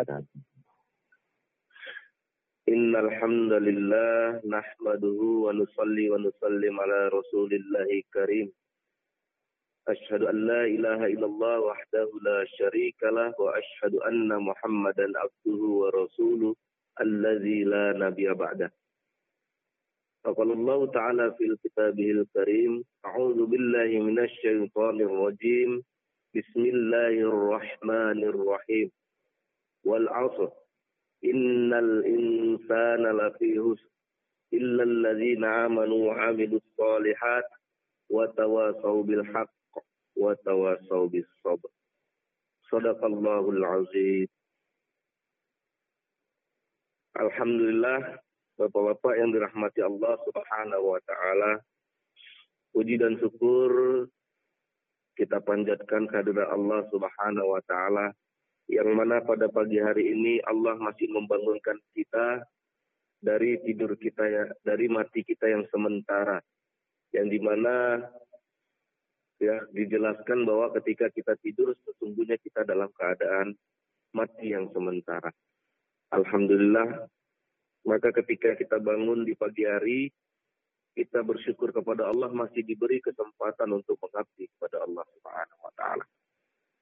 kesehatan. Innal hamdalillah wa nusalli wa nusallim ala rasulillahi karim. Ashhadu an ilaha illallah wahdahu la syarika wa ashhadu anna Muhammadan abduhu wa rasuluhu alladzi la nabiyya ba'da. Faqala ta'ala fil kitabihil karim, a'udzu billahi minasy syaithanir rajim. Bismillahirrahmanirrahim wal asr. Innal insana lafi husr. Illa alladzina amanu wa amilus solihat wa tawasaw bil haqq wa tawasaw bis sabr azim. Alhamdulillah Bapak-bapak yang dirahmati Allah Subhanahu wa taala puji dan syukur kita panjatkan kehadirat Allah Subhanahu wa taala yang mana pada pagi hari ini Allah masih membangunkan kita dari tidur kita ya, dari mati kita yang sementara. Yang di mana ya dijelaskan bahwa ketika kita tidur sesungguhnya kita dalam keadaan mati yang sementara. Alhamdulillah maka ketika kita bangun di pagi hari, kita bersyukur kepada Allah masih diberi kesempatan untuk mengabdi kepada Allah Subhanahu wa taala.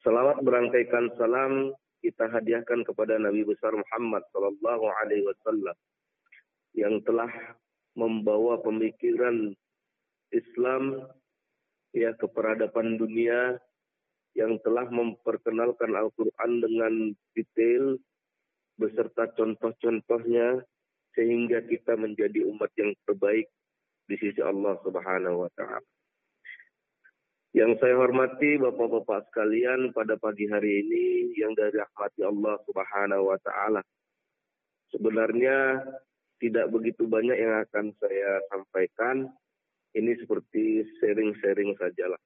Selamat berangkaikan salam kita hadiahkan kepada Nabi besar Muhammad sallallahu alaihi wasallam yang telah membawa pemikiran Islam ya ke peradaban dunia yang telah memperkenalkan Al-Qur'an dengan detail beserta contoh-contohnya sehingga kita menjadi umat yang terbaik di sisi Allah Subhanahu wa taala. Yang saya hormati Bapak-bapak sekalian pada pagi hari ini yang dari rahmati Allah Subhanahu wa taala. Sebenarnya tidak begitu banyak yang akan saya sampaikan. Ini seperti sharing-sharing sajalah.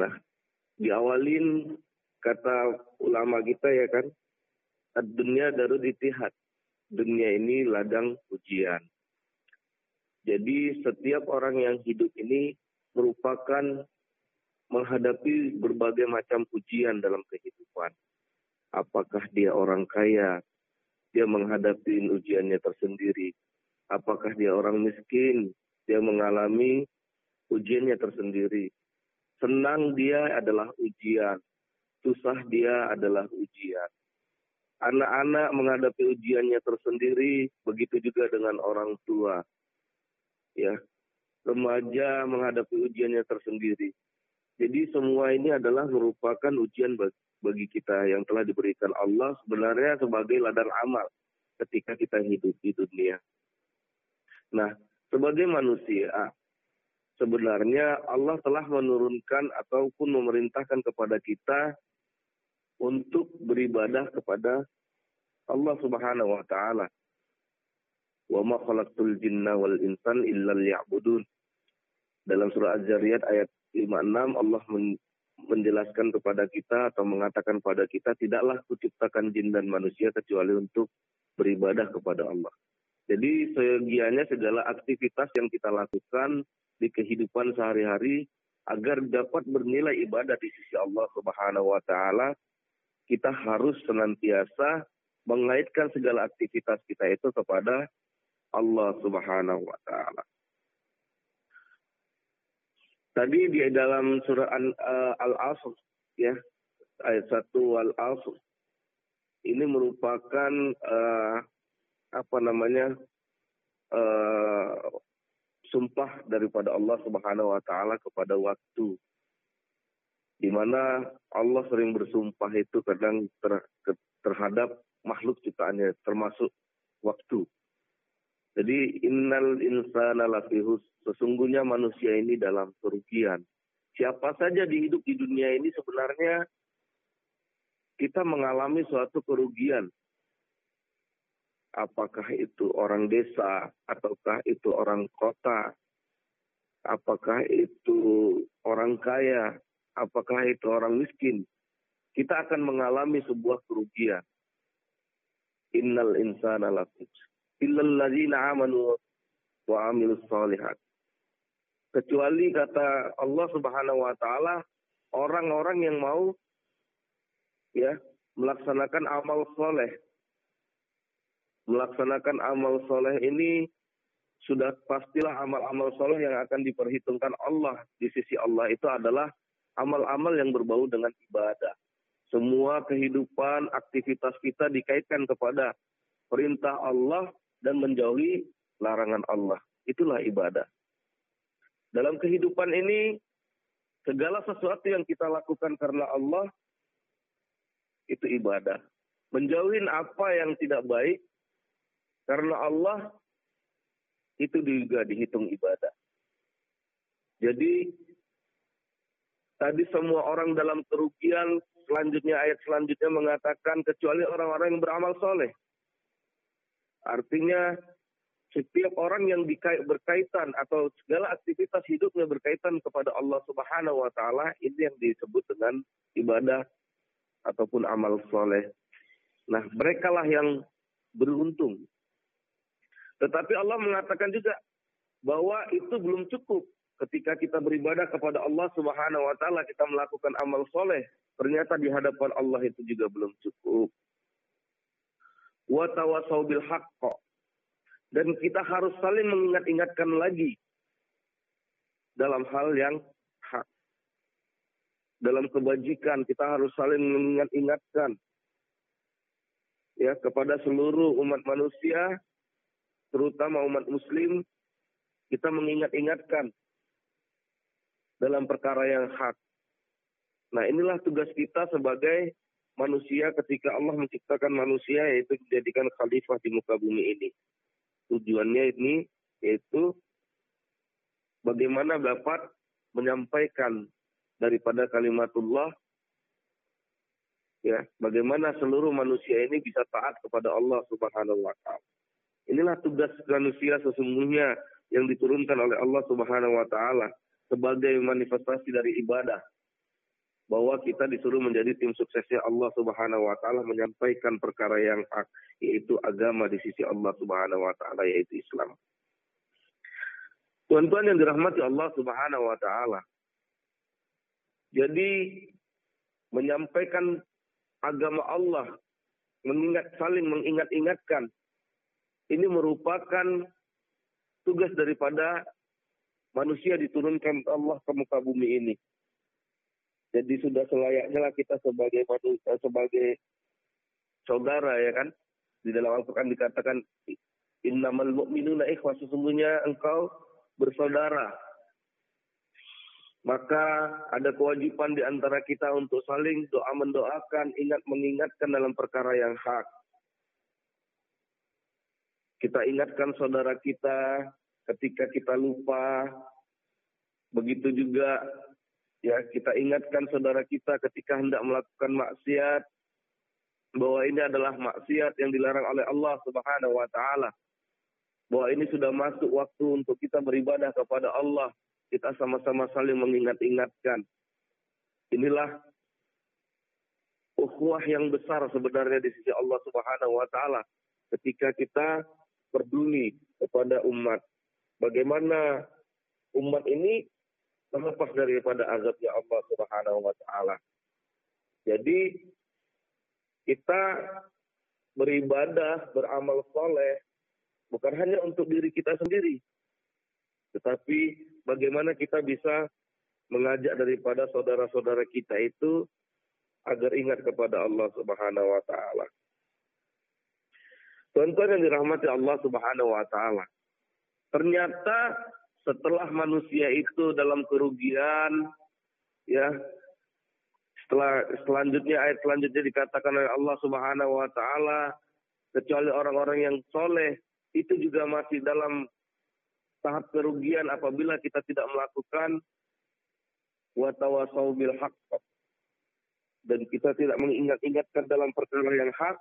Nah, diawalin kata ulama kita ya kan, dunia darul itihad dunia ini ladang ujian. Jadi setiap orang yang hidup ini merupakan menghadapi berbagai macam ujian dalam kehidupan. Apakah dia orang kaya, dia menghadapi ujiannya tersendiri. Apakah dia orang miskin, dia mengalami ujiannya tersendiri. Senang dia adalah ujian, susah dia adalah ujian. Anak-anak menghadapi ujiannya tersendiri, begitu juga dengan orang tua. Ya, remaja menghadapi ujiannya tersendiri. Jadi semua ini adalah merupakan ujian bagi kita yang telah diberikan Allah sebenarnya sebagai ladang amal ketika kita hidup di dunia. Nah, sebagai manusia, sebenarnya Allah telah menurunkan ataupun memerintahkan kepada kita untuk beribadah kepada Allah Subhanahu wa taala. Wa ma khalaqtul jinna wal insan illa liya'budun. Dalam surah Az-Zariyat ayat 56 Allah menjelaskan kepada kita atau mengatakan kepada kita tidaklah kuciptakan jin dan manusia kecuali untuk beribadah kepada Allah. Jadi segianya segala aktivitas yang kita lakukan di kehidupan sehari-hari agar dapat bernilai ibadah di sisi Allah Subhanahu wa taala kita harus senantiasa mengaitkan segala aktivitas kita itu kepada Allah Subhanahu wa taala. Tadi di dalam surah uh, Al-Asr ya ayat 1 Al-Asr ini merupakan uh, apa namanya uh, sumpah daripada Allah Subhanahu wa taala kepada waktu di mana Allah sering bersumpah itu kadang ter, terhadap makhluk ciptaannya termasuk waktu. Jadi innal insana lafihus sesungguhnya manusia ini dalam kerugian. Siapa saja di hidup di dunia ini sebenarnya kita mengalami suatu kerugian. Apakah itu orang desa ataukah itu orang kota? Apakah itu orang kaya apakah itu orang miskin, kita akan mengalami sebuah kerugian. Innal insana lakum illal ladzina amanu wa amilus. Kecuali kata Allah Subhanahu wa taala orang-orang yang mau ya melaksanakan amal soleh. Melaksanakan amal soleh ini sudah pastilah amal-amal soleh yang akan diperhitungkan Allah di sisi Allah itu adalah amal-amal yang berbau dengan ibadah. Semua kehidupan, aktivitas kita dikaitkan kepada perintah Allah dan menjauhi larangan Allah. Itulah ibadah. Dalam kehidupan ini, segala sesuatu yang kita lakukan karena Allah itu ibadah. Menjauhin apa yang tidak baik karena Allah itu juga dihitung ibadah. Jadi tadi semua orang dalam kerugian, selanjutnya ayat selanjutnya mengatakan kecuali orang-orang yang beramal soleh. Artinya setiap orang yang berkaitan atau segala aktivitas hidupnya berkaitan kepada Allah Subhanahu wa taala ini yang disebut dengan ibadah ataupun amal soleh. Nah, mereka lah yang beruntung. Tetapi Allah mengatakan juga bahwa itu belum cukup ketika kita beribadah kepada Allah Subhanahu wa taala kita melakukan amal soleh ternyata di hadapan Allah itu juga belum cukup. Wa tawasau bil dan kita harus saling mengingat-ingatkan lagi dalam hal yang hak dalam kebajikan kita harus saling mengingat-ingatkan ya kepada seluruh umat manusia terutama umat muslim kita mengingat-ingatkan dalam perkara yang hak. Nah, inilah tugas kita sebagai manusia ketika Allah menciptakan manusia yaitu menjadikan khalifah di muka bumi ini. Tujuannya ini yaitu bagaimana dapat menyampaikan daripada kalimatullah ya bagaimana seluruh manusia ini bisa taat kepada Allah Subhanahu wa taala. Inilah tugas manusia sesungguhnya yang diturunkan oleh Allah Subhanahu wa taala sebagai manifestasi dari ibadah bahwa kita disuruh menjadi tim suksesnya Allah Subhanahu wa taala menyampaikan perkara yang hak yaitu agama di sisi Allah Subhanahu wa taala yaitu Islam. Tuan-tuan yang dirahmati Allah Subhanahu wa taala, jadi menyampaikan agama Allah, mengingat saling mengingat-ingatkan, ini merupakan tugas daripada manusia diturunkan Allah ke muka bumi ini. Jadi sudah selayaknya lah kita sebagai manusia, sebagai saudara ya kan. Di dalam Al-Quran dikatakan innamal mu'minuna ikhwah sesungguhnya engkau bersaudara maka ada kewajiban di antara kita untuk saling doa mendoakan, ingat mengingatkan dalam perkara yang hak. Kita ingatkan saudara kita ketika kita lupa. Begitu juga ya kita ingatkan saudara kita ketika hendak melakukan maksiat bahwa ini adalah maksiat yang dilarang oleh Allah Subhanahu wa taala. Bahwa ini sudah masuk waktu untuk kita beribadah kepada Allah kita sama-sama saling mengingat-ingatkan. Inilah ukhuwah yang besar sebenarnya di sisi Allah Subhanahu wa taala ketika kita peduli kepada umat. Bagaimana umat ini terlepas daripada azabnya Allah Subhanahu wa taala. Jadi kita beribadah, beramal soleh bukan hanya untuk diri kita sendiri, tetapi bagaimana kita bisa mengajak daripada saudara-saudara kita itu agar ingat kepada Allah Subhanahu wa taala. Tuan-tuan yang dirahmati Allah Subhanahu wa taala. Ternyata setelah manusia itu dalam kerugian ya setelah selanjutnya ayat selanjutnya dikatakan oleh Allah Subhanahu wa taala kecuali orang-orang yang soleh itu juga masih dalam tahap kerugian apabila kita tidak melakukan watawasau bil dan kita tidak mengingat-ingatkan dalam perkara yang hak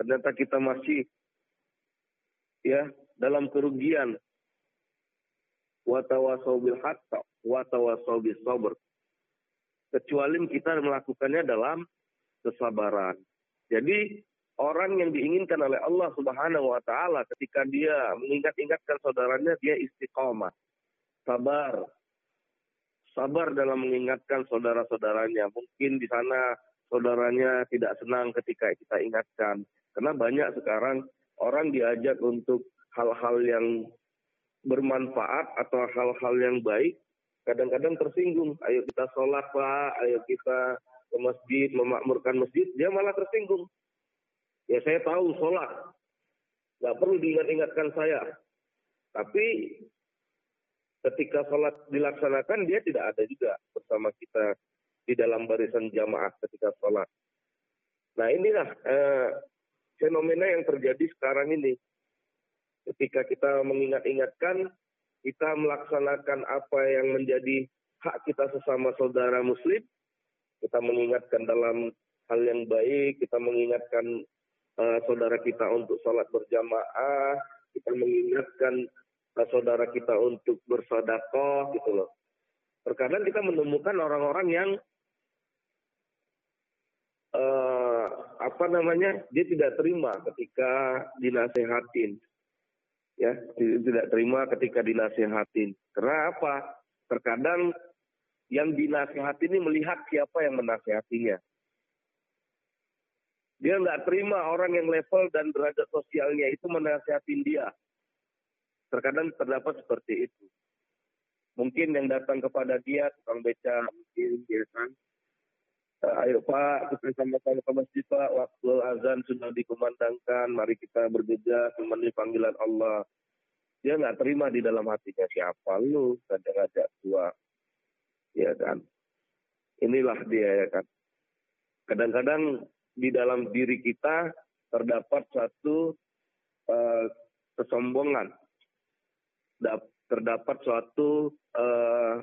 ternyata kita masih ya dalam kerugian watawasau bil haq watawasau bis sabr kecuali kita melakukannya dalam kesabaran jadi orang yang diinginkan oleh Allah Subhanahu wa taala ketika dia mengingat-ingatkan saudaranya dia istiqomah, sabar. Sabar dalam mengingatkan saudara-saudaranya. Mungkin di sana saudaranya tidak senang ketika kita ingatkan. Karena banyak sekarang orang diajak untuk hal-hal yang bermanfaat atau hal-hal yang baik, kadang-kadang tersinggung. Ayo kita sholat pak, ayo kita ke masjid, memakmurkan masjid, dia malah tersinggung. Ya saya tahu sholat, nggak perlu diingat-ingatkan saya. Tapi ketika sholat dilaksanakan, dia tidak ada juga bersama kita di dalam barisan jamaah ketika sholat. Nah inilah eh, fenomena yang terjadi sekarang ini. Ketika kita mengingat-ingatkan, kita melaksanakan apa yang menjadi hak kita sesama saudara muslim, kita mengingatkan dalam hal yang baik, kita mengingatkan uh, saudara kita untuk sholat berjamaah, kita mengingatkan uh, saudara kita untuk bersodakoh gitu loh. Terkadang kita menemukan orang-orang yang uh, apa namanya dia tidak terima ketika dinasehatin, ya tidak terima ketika dinasehatin. Karena apa? Terkadang yang dinasihati ini melihat siapa yang menasihatinya. Dia nggak terima orang yang level dan derajat sosialnya itu menasihatin dia. Terkadang terdapat seperti itu. Mungkin yang datang kepada dia, tukang beca, mungkin dia kan. Eh, ayo Pak, kita sama-sama ke masjid Pak. Waktu azan sudah dikumandangkan, mari kita bergegas memenuhi panggilan Allah. Dia nggak terima di dalam hatinya siapa lu, ngajak-ngajak tua ya kan. Inilah dia ya kan. Kadang-kadang di dalam diri kita terdapat satu uh, kesombongan, terdapat suatu uh,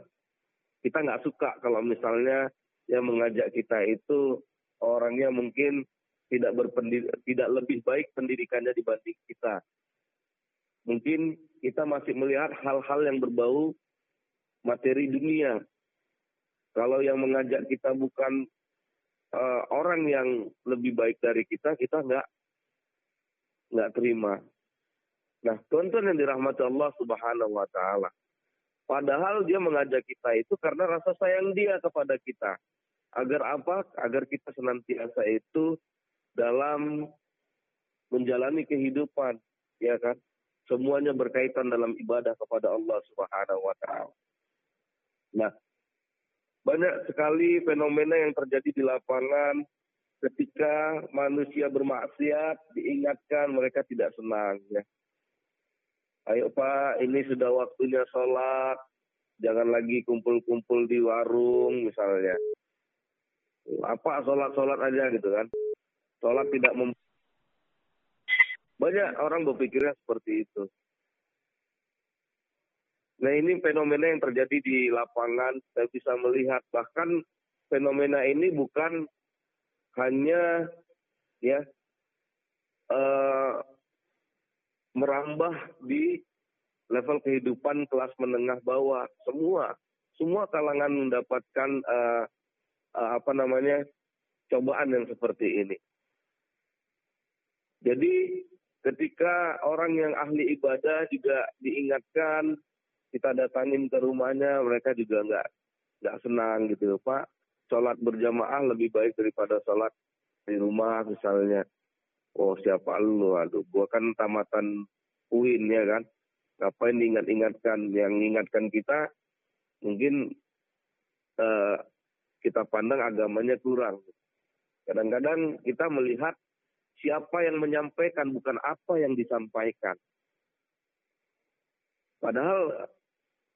kita nggak suka kalau misalnya yang mengajak kita itu orangnya mungkin tidak tidak lebih baik pendidikannya dibanding kita. Mungkin kita masih melihat hal-hal yang berbau materi dunia, kalau yang mengajak kita bukan uh, orang yang lebih baik dari kita, kita nggak nggak terima. Nah, tuan-tuan yang dirahmati Allah Subhanahu wa taala. Padahal dia mengajak kita itu karena rasa sayang dia kepada kita. Agar apa? Agar kita senantiasa itu dalam menjalani kehidupan, ya kan? Semuanya berkaitan dalam ibadah kepada Allah Subhanahu wa taala. Nah, banyak sekali fenomena yang terjadi di lapangan ketika manusia bermaksiat diingatkan mereka tidak senang ya. Ayo Pak, ini sudah waktunya sholat, jangan lagi kumpul-kumpul di warung misalnya. Apa sholat-sholat aja gitu kan. Sholat tidak mem banyak orang berpikirnya seperti itu. Nah ini fenomena yang terjadi di lapangan, saya bisa melihat bahkan fenomena ini bukan hanya ya uh, merambah di level kehidupan kelas menengah bawah, semua semua kalangan mendapatkan uh, apa namanya cobaan yang seperti ini. Jadi ketika orang yang ahli ibadah juga diingatkan kita datangin ke rumahnya mereka juga nggak nggak senang gitu. Pak sholat berjamaah lebih baik daripada sholat di rumah misalnya. Oh siapa lu? Aduh gua kan tamatan UIN ya kan? Ngapain diingat-ingatkan? Yang ingatkan kita mungkin uh, kita pandang agamanya kurang kadang-kadang kita melihat siapa yang menyampaikan bukan apa yang disampaikan padahal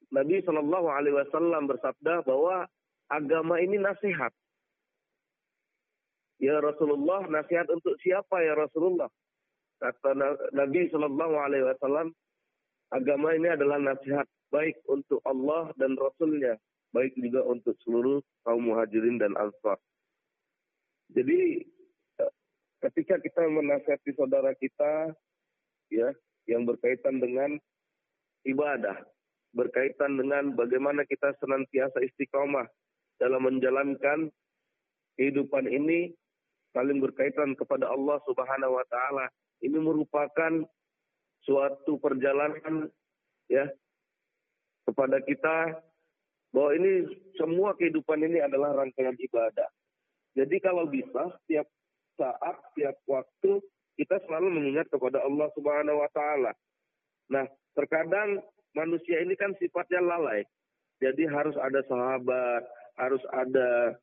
Nabi Shallallahu Alaihi Wasallam bersabda bahwa agama ini nasihat. Ya Rasulullah, nasihat untuk siapa ya Rasulullah? Kata Nabi Shallallahu Alaihi Wasallam, agama ini adalah nasihat baik untuk Allah dan Rasulnya, baik juga untuk seluruh kaum muhajirin dan ansar. Jadi ketika kita menasihati saudara kita, ya, yang berkaitan dengan ibadah, berkaitan dengan bagaimana kita senantiasa istiqomah dalam menjalankan kehidupan ini saling berkaitan kepada Allah Subhanahu wa taala. Ini merupakan suatu perjalanan ya kepada kita bahwa ini semua kehidupan ini adalah rangkaian ibadah. Jadi kalau bisa setiap saat, setiap waktu kita selalu mengingat kepada Allah Subhanahu wa taala. Nah, terkadang manusia ini kan sifatnya lalai. Jadi harus ada sahabat, harus ada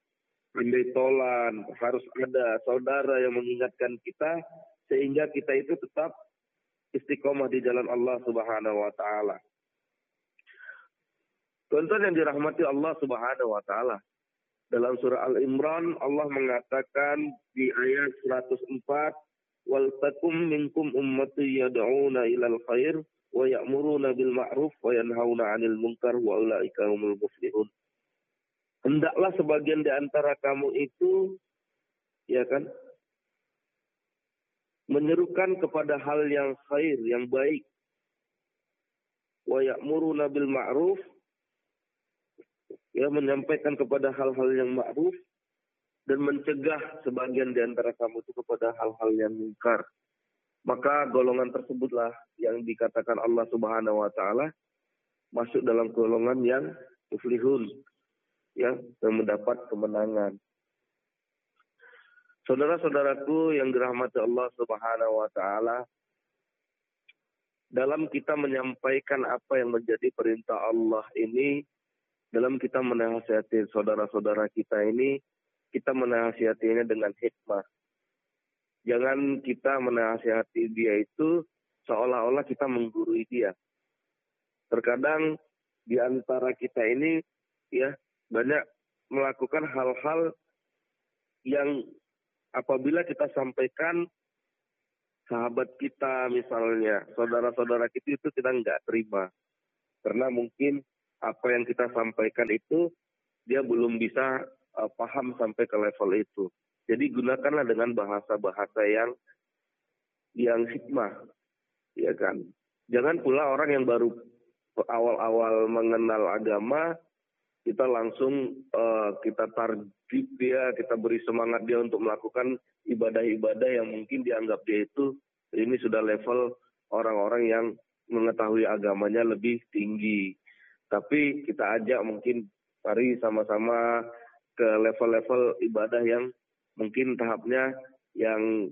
pendetolan, harus ada saudara yang mengingatkan kita sehingga kita itu tetap istiqomah di jalan Allah Subhanahu wa taala. Tonton yang dirahmati Allah Subhanahu wa taala. Dalam surah Al-Imran Allah mengatakan di ayat 104 wal takum minkum ummati yad'una ilal khair wa ya'muruna bil ma'ruf wa yanhauna 'anil munkar wa ulaika humul muflihun. Hendaklah sebagian di antara kamu itu ya kan menyerukan kepada hal yang khair, yang baik. Wa ya'muruna bil ma'ruf ya menyampaikan kepada hal-hal yang ma'ruf dan mencegah sebagian di antara kamu itu kepada hal-hal yang mungkar. Maka golongan tersebutlah yang dikatakan Allah Subhanahu wa taala masuk dalam golongan yang muflihun yang mendapat kemenangan. Saudara-saudaraku yang dirahmati Allah Subhanahu wa taala, dalam kita menyampaikan apa yang menjadi perintah Allah ini dalam kita menasihati saudara-saudara kita ini, kita menasihatinya dengan hikmah. Jangan kita menasihati dia itu seolah-olah kita menggurui dia. Terkadang di antara kita ini ya banyak melakukan hal-hal yang apabila kita sampaikan sahabat kita misalnya, saudara-saudara kita itu kita nggak terima. Karena mungkin apa yang kita sampaikan itu dia belum bisa uh, paham sampai ke level itu. Jadi gunakanlah dengan bahasa-bahasa yang yang hikmah, ya kan. Jangan pula orang yang baru awal-awal mengenal agama kita langsung uh, kita target dia, kita beri semangat dia untuk melakukan ibadah-ibadah yang mungkin dianggap dia itu ini sudah level orang-orang yang mengetahui agamanya lebih tinggi. Tapi kita ajak mungkin mari sama-sama ke level-level ibadah yang mungkin tahapnya yang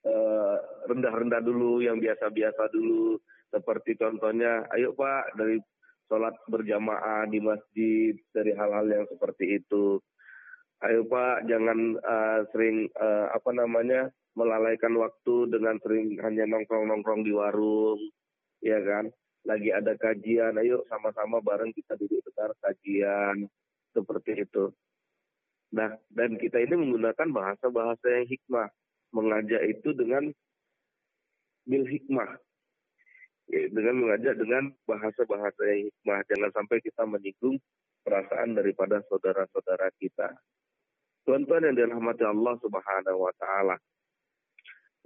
rendah rendah-rendah dulu, yang biasa-biasa dulu. Seperti contohnya, ayo Pak dari sholat berjamaah di masjid, dari hal-hal yang seperti itu. Ayo Pak, jangan uh, sering uh, apa namanya melalaikan waktu dengan sering hanya nongkrong-nongkrong di warung, ya kan? Lagi ada kajian, ayo sama-sama bareng kita duduk dengar kajian seperti itu. Nah, dan kita ini menggunakan bahasa-bahasa yang hikmah, mengajak itu dengan bil hikmah, ya, dengan mengajak dengan bahasa-bahasa yang hikmah. Jangan sampai kita menyinggung perasaan daripada saudara-saudara kita. Tuan-tuan yang dirahmati Allah Subhanahu wa taala.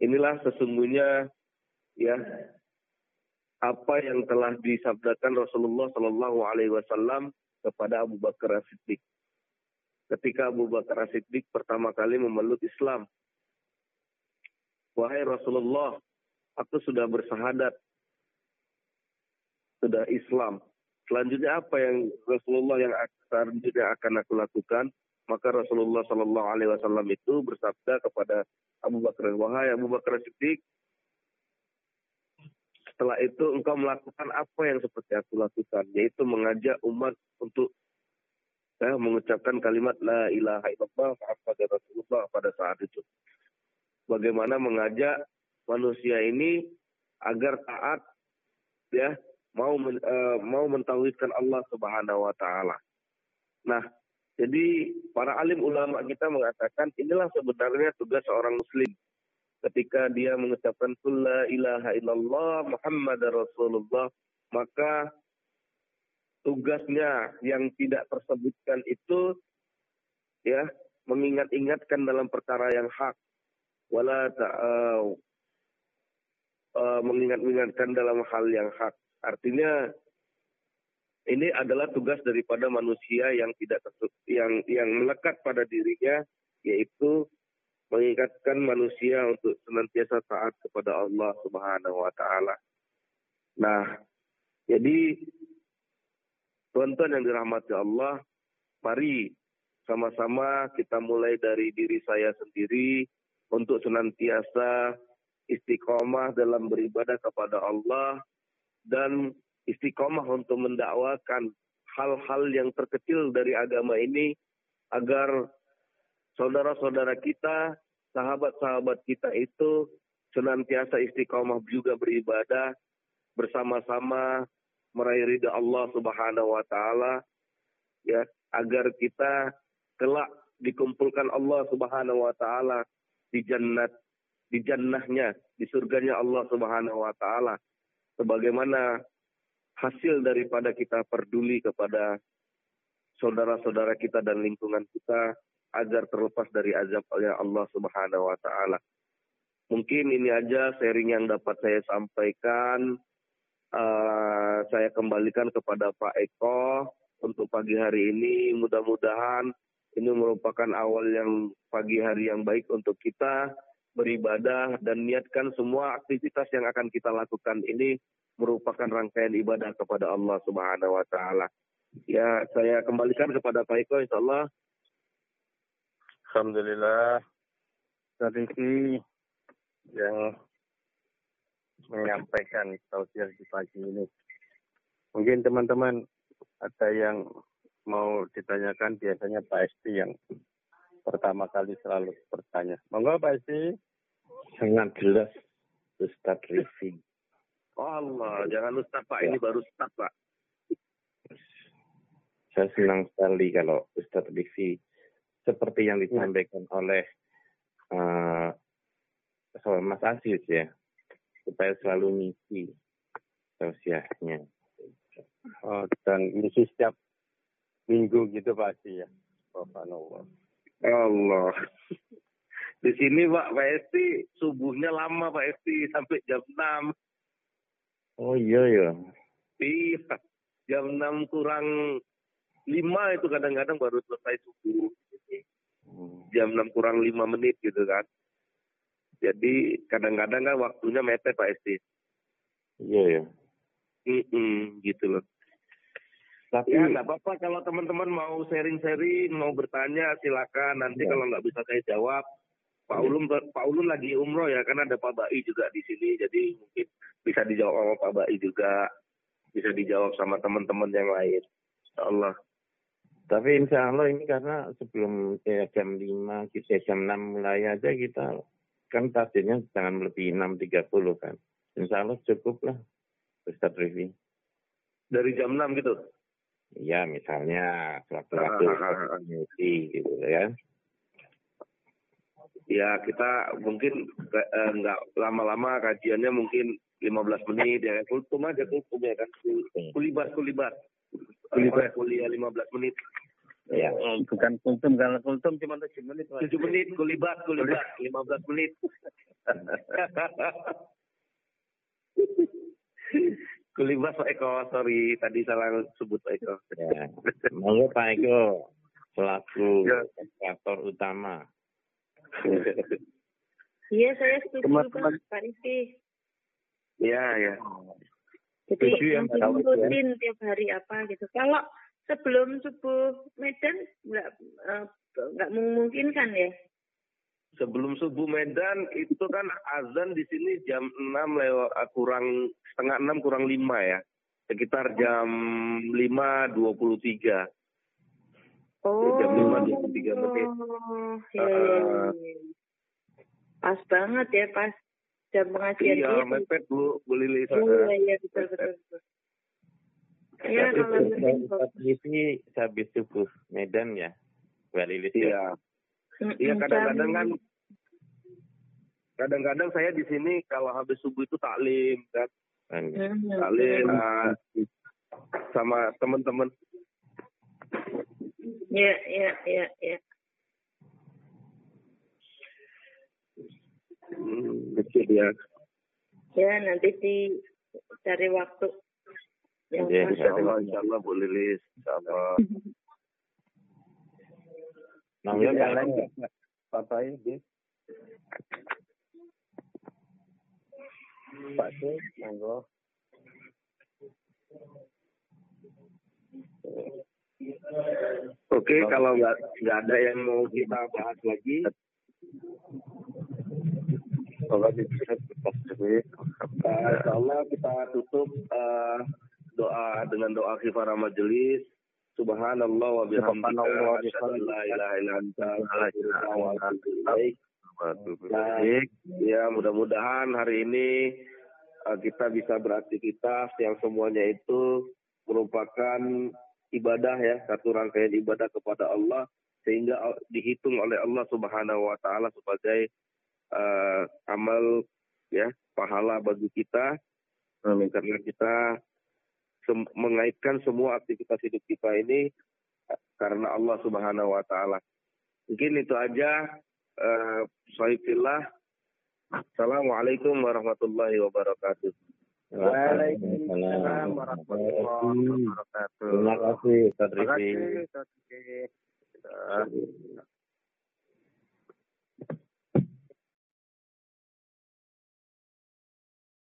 Inilah sesungguhnya ya apa yang telah disabdakan Rasulullah Shallallahu Alaihi Wasallam kepada Abu Bakar As-Siddiq. Ketika Abu Bakar As-Siddiq pertama kali memeluk Islam, wahai Rasulullah, aku sudah bersahadat, sudah Islam. Selanjutnya apa yang Rasulullah yang selanjutnya akan aku lakukan? Maka Rasulullah Shallallahu Alaihi Wasallam itu bersabda kepada Abu Bakar, wahai Abu Bakar Siddiq, setelah itu engkau melakukan apa yang seperti aku lakukan, yaitu mengajak umat untuk ya, mengucapkan kalimat la ilaha illallah pada Rasulullah pada saat itu. Bagaimana mengajak manusia ini agar taat ya mau men, uh, mau mentauhidkan Allah Subhanahu wa taala. Nah, jadi para alim ulama kita mengatakan inilah sebenarnya tugas seorang muslim ketika dia mengucapkan la ilaha illallah Muhammad Rasulullah maka tugasnya yang tidak tersebutkan itu ya mengingat-ingatkan dalam perkara yang hak. Wala uh, uh, mengingat-ingatkan dalam hal yang hak. Artinya ini adalah tugas daripada manusia yang tidak yang yang melekat pada dirinya yaitu mengingatkan manusia untuk senantiasa taat kepada Allah Subhanahu wa taala. Nah, jadi tuan-tuan yang dirahmati Allah, mari sama-sama kita mulai dari diri saya sendiri untuk senantiasa istiqomah dalam beribadah kepada Allah dan istiqomah untuk mendakwakan hal-hal yang terkecil dari agama ini agar saudara-saudara kita, sahabat-sahabat kita itu senantiasa istiqomah juga beribadah bersama-sama meraih ridha Allah Subhanahu wa taala ya agar kita kelak dikumpulkan Allah Subhanahu wa taala di jannat di jannahnya di surganya Allah Subhanahu wa taala. Sebagaimana hasil daripada kita peduli kepada saudara-saudara kita dan lingkungan kita agar terlepas dari azab Allah Subhanahu wa taala. Mungkin ini aja sharing yang dapat saya sampaikan. Uh, saya kembalikan kepada Pak Eko untuk pagi hari ini. Mudah-mudahan ini merupakan awal yang pagi hari yang baik untuk kita beribadah dan niatkan semua aktivitas yang akan kita lakukan ini merupakan rangkaian ibadah kepada Allah Subhanahu wa taala. Ya, saya kembalikan kepada Pak Eko insyaallah. Alhamdulillah. Tadi yang menyampaikan tausiah di pagi ini. Mungkin teman-teman ada yang mau ditanyakan biasanya Pak Esti yang pertama kali selalu bertanya. Monggo Pak Esti. Sangat jelas Ustaz Rifi. Oh Allah, jangan Ustaz Pak, ini baru Ustaz Pak. Saya senang sekali kalau Ustaz Rifi seperti yang disampaikan oleh uh, Mas Aziz ya, supaya selalu ngisi sosialnya. Oh, dan ngisi setiap minggu gitu pasti ya. Allah. Allah. Di sini Pak Pak Esti subuhnya lama Pak Esti sampai jam 6. Oh iya ya. Iya. Jam 6 kurang 5 itu kadang-kadang baru selesai subuh. Jam 6 kurang 5 menit gitu kan. Jadi kadang-kadang kan waktunya mepet Pak Esti. Iya ya. Mm -mm, gitu loh. Tapi ya nggak apa-apa kalau teman-teman mau sharing-sharing, mau bertanya silakan. Nanti ya. kalau nggak bisa saya jawab, Pak ya. Ulum Pak Ulum lagi umroh ya, kan ada Pak Bai juga di sini, jadi mungkin bisa dijawab sama Pak Bai juga, bisa dijawab sama teman-teman yang lain. Insya Allah. Tapi insya Allah ini karena sebelum ya, jam 5, kita jam 6 mulai aja kita kan targetnya jangan lebih 6.30 kan. Insya Allah cukup lah Ustaz Rivi. Dari jam 6 gitu? ya misalnya sewaktu-waktu ngisi gitu ya. Ya kita mungkin eh, nggak lama-lama kajiannya mungkin 15 menit ya kultum aja kultum ya kan kulibat kulibat kulibat kuliah 15 menit Ya, bukan kultum karena kultum cuma 7 menit. 7 menit kulibat kulibat 15 menit. Kulibas Pak Eko, sorry tadi salah sebut Pak Eko. Ya. Monggo Pak Eko selaku ya. utama. Iya, saya setuju Teman-teman. Pak Rizky. Iya, ya. Jadi yang rutin ya. tiap hari apa gitu. Kalau sebelum subuh Medan nggak eh, nggak memungkinkan ya? sebelum subuh Medan itu kan azan di sini jam 6 lewat uh, kurang setengah 6 kurang 5 ya. Sekitar jam 5.23. Oh. Jam 5.23 menit. Oh, ya, uh, Pas banget ya, pas jam pengajian iya, itu. mepet Bu, Bu Lilis. Oh, iya, iya, betul, betul, betul. Ya, kalau ini habis subuh Medan ya, Bu Lilis. Ya? Iya. Iya kadang-kadang kan kadang-kadang saya di sini kalau habis subuh itu taklim kan taklim uh, sama teman-teman ya ya ya ya hmm, betul ya ya nanti di cari waktu yang ya, insya Allah, insya Allah Bu Lilis, insya Allah. Namanya yang lain nggak? Bapak ini. Pak C, monggo. Oke, kalau nggak nggak ada yang mau kita bahas lagi, Kalau bisa kita tutup uh, doa dengan doa kifara majelis. Subhanallah wa bihamdika la ilaha illa anta ya mudah-mudahan hari ini uh, kita bisa beraktivitas yang semuanya itu merupakan ibadah ya satu rangkaian ibadah kepada Allah sehingga dihitung oleh Allah Subhanahu wa taala sebagai uh, amal ya pahala bagi kita Amin. karena kita sem- mengaitkan semua aktivitas hidup kita ini uh, karena Allah Subhanahu wa taala. Mungkin itu aja uh, Saifillah. Assalamualaikum warahmatullahi wabarakatuh. Waalaikumsalam warahmatullahi wabarakatuh. Terima kasih Ustaz Terima kasih. Ustaz.